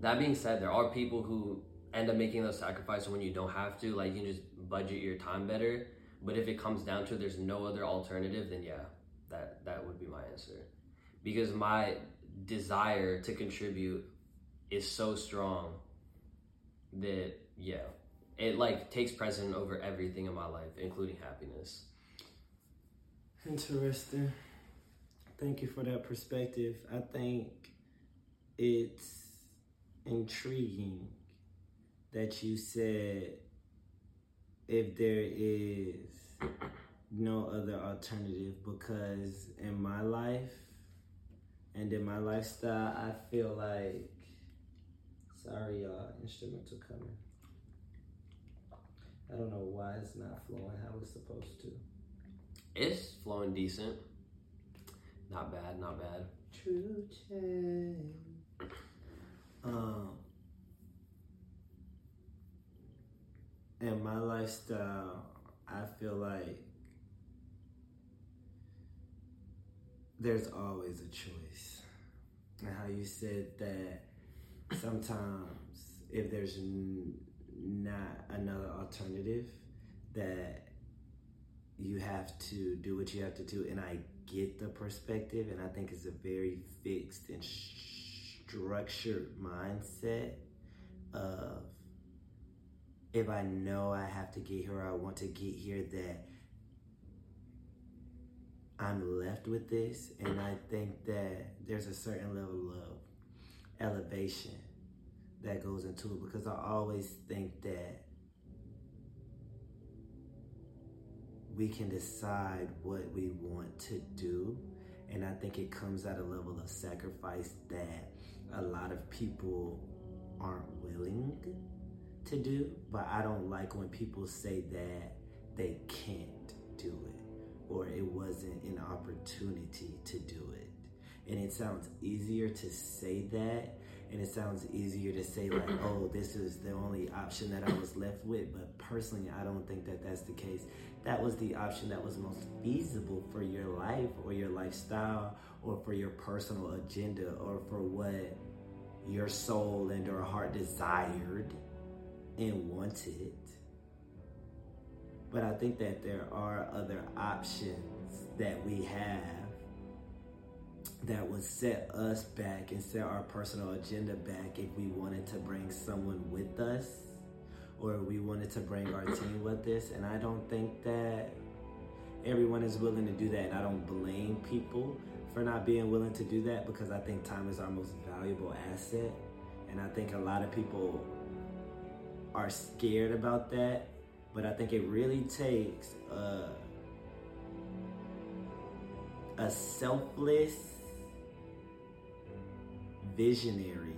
That being said, there are people who end up making those sacrifices when you don't have to. Like you can just budget your time better. But if it comes down to there's no other alternative, then yeah, that that would be my answer. Because my desire to contribute is so strong that yeah, it like takes precedent over everything in my life, including happiness. Interesting. Thank you for that perspective. I think it's intriguing that you said if there is no other alternative because in my life and in my lifestyle I feel like sorry y'all instrumental coming I don't know why it's not flowing how it's supposed to It's flowing decent. Not bad, not bad. true change um in my lifestyle, I feel like there's always a choice. And how you said that sometimes if there's n- not another alternative, that you have to do what you have to do. And I get the perspective, and I think it's a very fixed and structured mindset of if I know I have to get here, I want to get here, that I'm left with this. And I think that there's a certain level of elevation that goes into it because I always think that we can decide what we want to do. And I think it comes at a level of sacrifice that a lot of people aren't willing to do, but I don't like when people say that they can't do it or it wasn't an opportunity to do it. And it sounds easier to say that, and it sounds easier to say, like, <clears throat> oh, this is the only option that I was left with. But personally, I don't think that that's the case. That was the option that was most feasible for your life or your lifestyle or for your personal agenda or for what your soul and your heart desired and wanted. But I think that there are other options that we have that would set us back and set our personal agenda back if we wanted to bring someone with us or we wanted to bring our team <coughs> with us. And I don't think that everyone is willing to do that. And I don't blame people for not being willing to do that because I think time is our most valuable asset. And I think a lot of people are scared about that, but I think it really takes uh, a selfless visionary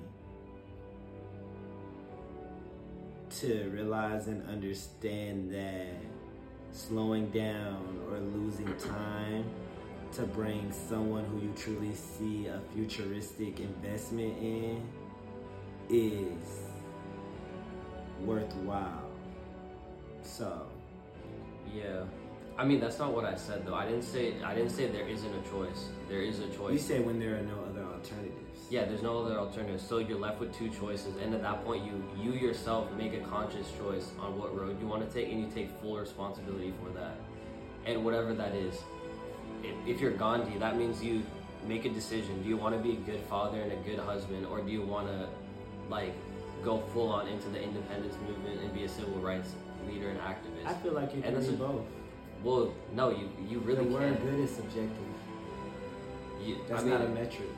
to realize and understand that slowing down or losing time to bring someone who you truly see a futuristic investment in is worthwhile. So, Yeah. I mean, that's not what I said though. I didn't say I didn't say there isn't a choice. There is a choice. you say when there are no other alternatives. Yeah, there's no other alternatives. So you're left with two choices, and at that point, you you yourself make a conscious choice on what road you want to take, and you take full responsibility for that, and whatever that is. If, if you're Gandhi, that means you make a decision. Do you want to be a good father and a good husband, or do you want to, like, go full on into the independence movement and be a civil rights leader and activist? I feel like you And can that's do both. well, no, you you really the word can't. good is subjective. You, That's I mean, not a metric.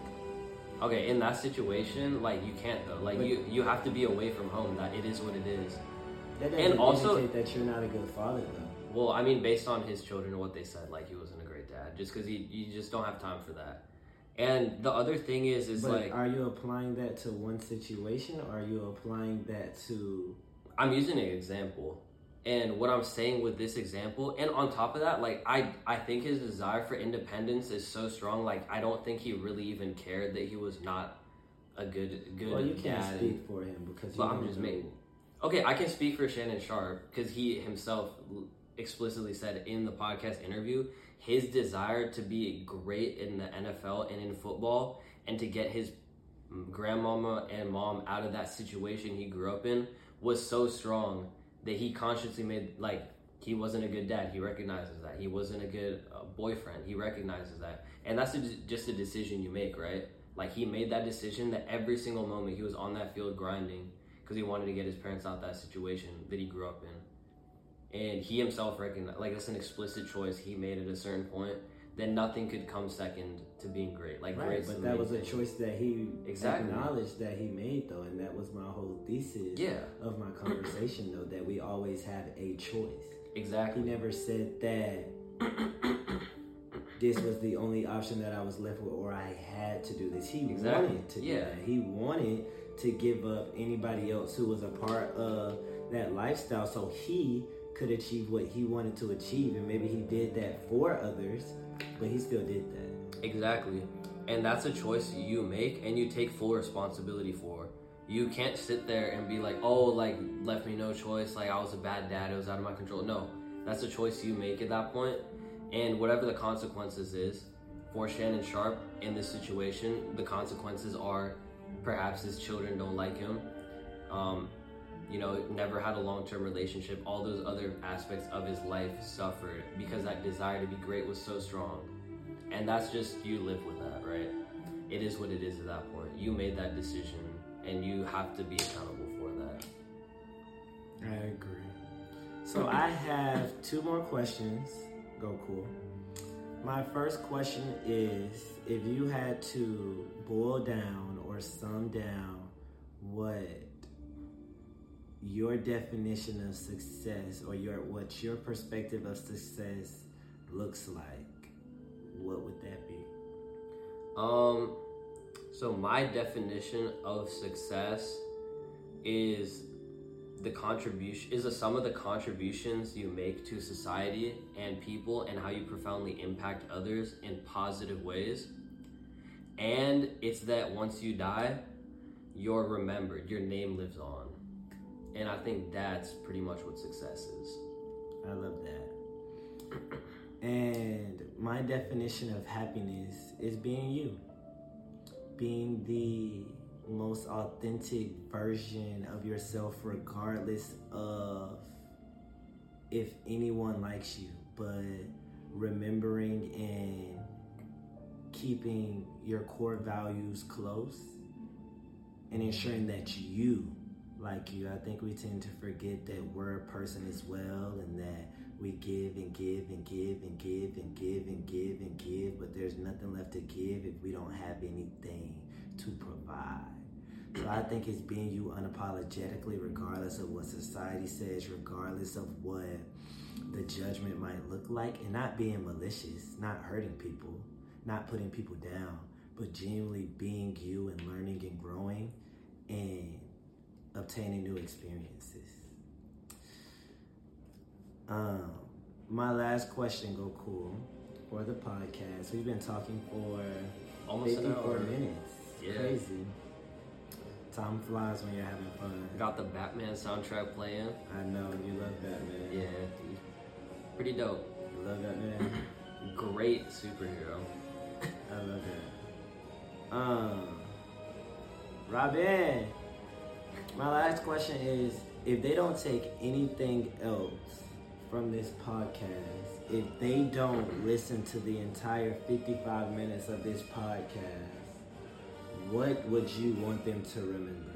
Okay, in that situation, like you can't though. Like But- you, you have to be away from home. That it is what it is. That And doesn't also- that you're not a good father, though. Well, I mean, based on his children and what they said, like he wasn't a great dad, just because you, you just don't have time for that. And the other thing is, is but like are you applying that to one situation, or are you applying that to? I'm using an example, and what I'm saying with this example, and on top of that, like I, I think his desire for independence is so strong. Like I don't think he really even cared that he was not a good, good Well, you can't dad. speak for him because But I'm just making. Okay, I can speak for Shannon Sharpe because he himself explicitly said in the podcast interview his desire to be great in the NFL and in football and to get his grandmama and mom out of that situation he grew up in was so strong that he consciously made like he wasn't a good dad. He recognizes that. He wasn't a good uh, boyfriend. He recognizes that. And that's a, just a decision you make right? Like he made that decision that every single moment he was on that field grinding because he wanted to get his parents out that situation that he grew up in and he himself recognized like that's an explicit choice he made at a certain point then nothing could come second to being great like Right, but that was a choice that he Exactly. acknowledged that he made, though, and that was my whole thesis yeah of my conversation, though, that we always have a choice. exactly He never said that this was the only option that I was left with, or I had to do this. He Exactly. wanted to do Yeah. that. He wanted to give up anybody else who was a part of that lifestyle, so he could achieve what he wanted to achieve, and maybe he did that for others, but he still did that. Exactly. And that's a choice you make and you take full responsibility for. You can't sit there and be like, oh, like, left me no choice. Like, I was a bad dad. It was out of my control. No, that's a choice you make at that. And whatever the consequences is for Shannon Sharpe in this situation, the consequences are perhaps his children don't like him. Um, you know, never had a long term relationship. All those other aspects of his life suffered because that desire to be great was so strong. And that's just, you live with that, right? It is what it is at that point. You made that decision and you have to be accountable for that. I agree. So I have two more questions. Gokul. My first question is if you had to boil down or sum down what your definition of success or your what your perspective of success looks like, what would that be? Um, so my definition of success is the contribution is a sum of the contributions you make to society and people and how you profoundly impact others in positive ways. And it's that once you die, you're remembered, your name lives on. And I think that's pretty much what success is. I love that. <clears throat> And my definition of happiness is being you. Being the most authentic version of yourself, regardless of if anyone likes you, but remembering and keeping your core values close and ensuring that you like you. I think we tend to forget that we're a person as well and that we give and give and give and give and give and give and give, but there's nothing left to give if we don't have anything to provide. So I think it's being you unapologetically, regardless of what society says, regardless of what the judgment might look like, and not being malicious, not hurting people, not putting people down, but genuinely being you and learning and growing and obtaining new experiences. Um, my last question, go cool, for the podcast. We've been talking for Almost an 54 hour. minutes. Yeah. Crazy. Time flies when you're having fun. Got the Batman soundtrack playing. I know you love Batman. Yeah, dude. Pretty dope. You love Batman. <clears throat> Great superhero. I love that. Um, Robin, my last question is: If they don't take anything else from this podcast, if they don't listen to the entire 55 minutes of this podcast, what would you want them to remember?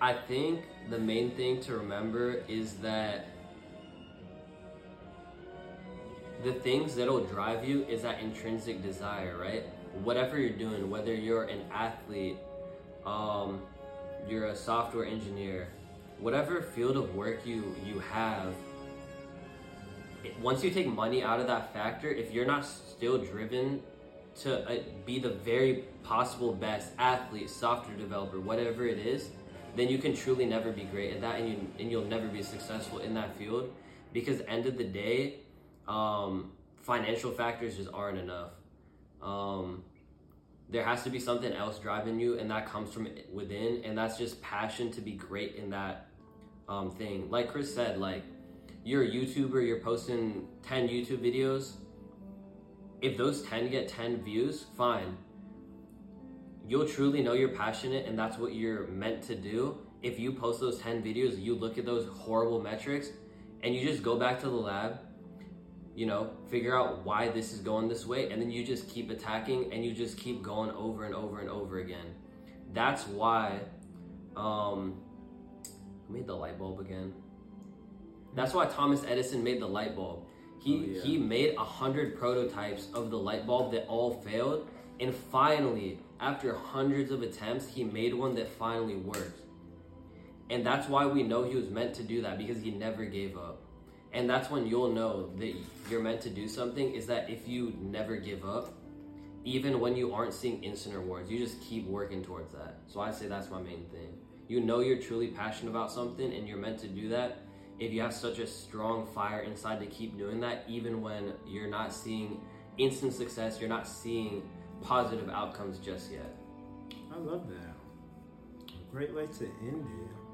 I think the main thing to remember is that the things that'll drive you is that intrinsic desire, right? Whatever you're doing, whether you're an athlete, um, you're a software engineer, whatever field of work you you have, it- once you take money out of that factor, if you're not still driven to uh, be the very possible best athlete, software developer, whatever it is, then you can truly never be great at that, and you and you'll never be successful in that field, because end of the day, um, financial factors just aren't enough. Um, there has to be something else driving you, and that comes from within, and that's just passion to be great in that um, thing. Like Chris said, like you're a YouTuber, you're posting 10 YouTube videos. If those 10 get 10 views, fine. You'll truly know you're passionate and that's what you're meant to do. If you post those 10 videos, you look at those horrible metrics and you just go back to the lab, you know, figure out why this is going this way, and then you just keep attacking and you just keep going over and over and over again. That's why um I made the light bulb again. That's why Thomas Edison made the light bulb. He Oh, yeah. he made a hundred prototypes of the light bulb that all failed, and finally, after hundreds of attempts, he made one that finally worked. And that's why we know he was meant to do that because he never gave up. And that's when you'll know that you're meant to do something is that if you never give up, even when you aren't seeing instant rewards, you just keep working towards that. So I say that's my main thing. You know you're truly passionate about something and you're meant to do that. If you have such a strong fire inside to keep doing that, even when you're not seeing instant success, you're not seeing positive outcomes just yet. I love that. Great way to end it.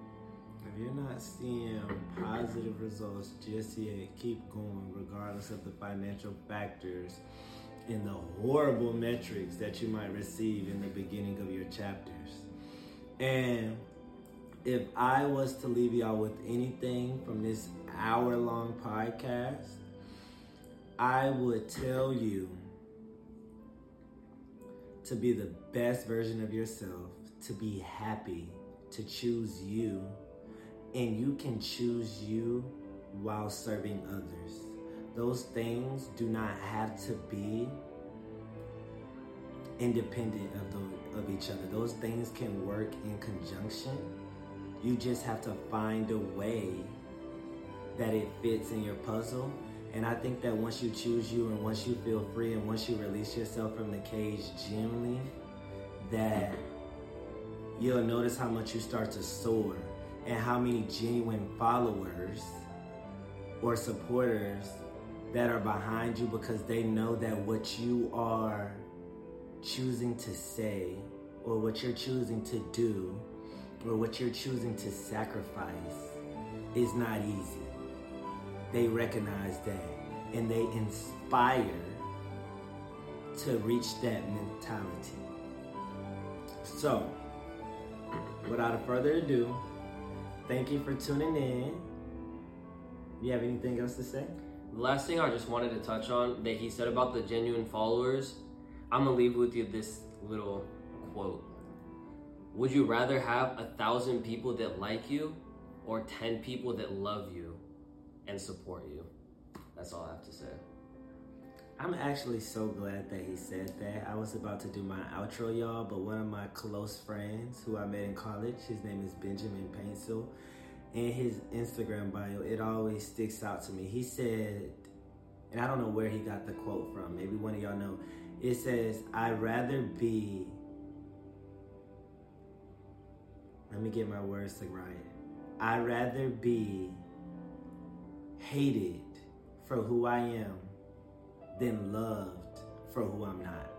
If you're not seeing positive results just yet, keep going regardless of the financial factors and the horrible metrics that you might receive in the beginning of your chapters. And if I was to leave y'all with anything from this hour long podcast, I would tell you to be the best version of yourself, to be happy, to choose you, and you can choose you while serving others. Those things do not have to be independent of the, of each other. Those things can work in conjunction. You just have to find a way that it fits in your puzzle. And I think that once you choose you and once you feel free and once you release yourself from the cage gently, that you'll notice how much you start to soar and how many genuine followers or supporters that are behind you because they know that what you are choosing to say or what you're choosing to do or what you're choosing to sacrifice is not easy. They recognize that and they inspire to reach that mentality. So, without further ado, thank you for tuning in. You have anything else to say? The last thing I just wanted to touch on that he said about the genuine followers, I'm gonna leave with you this little quote. Would you rather have a thousand people that like you or 10 people that love you and support you? That's all I have to say. I'm actually so glad that he said that. I was about to do my outro, y'all, but one of my close friends who I met in college, his name is Benjamin Painsil, and his Instagram bio, it always sticks out to me. He said, and I don't know where he got the quote from, maybe one of y'all know. It says, I'd rather be. Let me get my words to right. I'd rather be hated for who I am than loved for who I'm not.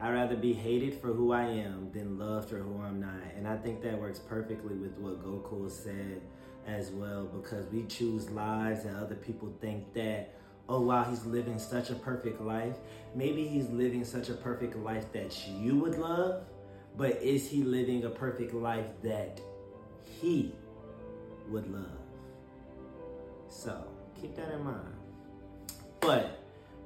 I'd rather be hated for who I am than loved for who I'm not. And I think that works perfectly with what Gokul said as well because we choose lives and other people think that, oh, wow, he's living such a perfect life. Maybe he's living such a perfect life that you would love, but is he living a perfect life that he would love? So keep that in mind. But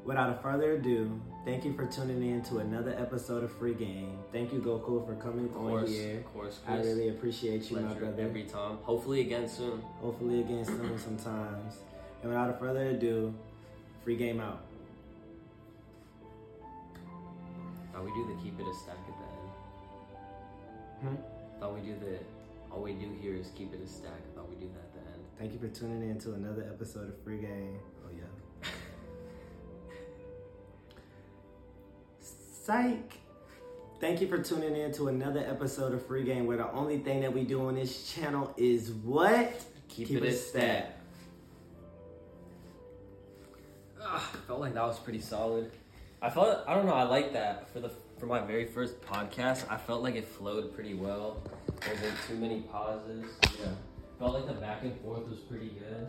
without further ado, thank you for tuning in to another episode of Free Game. Thank you, Gokul, for coming Of course, on here. of course, I Chris. really appreciate you, my Pleasure brother. every time. Hopefully again soon. Hopefully again soon sometimes. And without further ado, free game out. Thought we do the keep it a stack at the end. Hmm? Thought we do the all we do here is keep it a stack. Thought we do that at the end. Thank you for tuning in to another episode of Free Game. Psych. Thank you for tuning in to another episode of Free Game where the only thing that we do on this channel is what? Keep, it, a stack. Ah, felt like that was pretty solid. I felt I don't know. I like that for the for my very first podcast. I felt like it flowed pretty well. There wasn't too many pauses. Yeah. Felt like the back and forth was pretty good.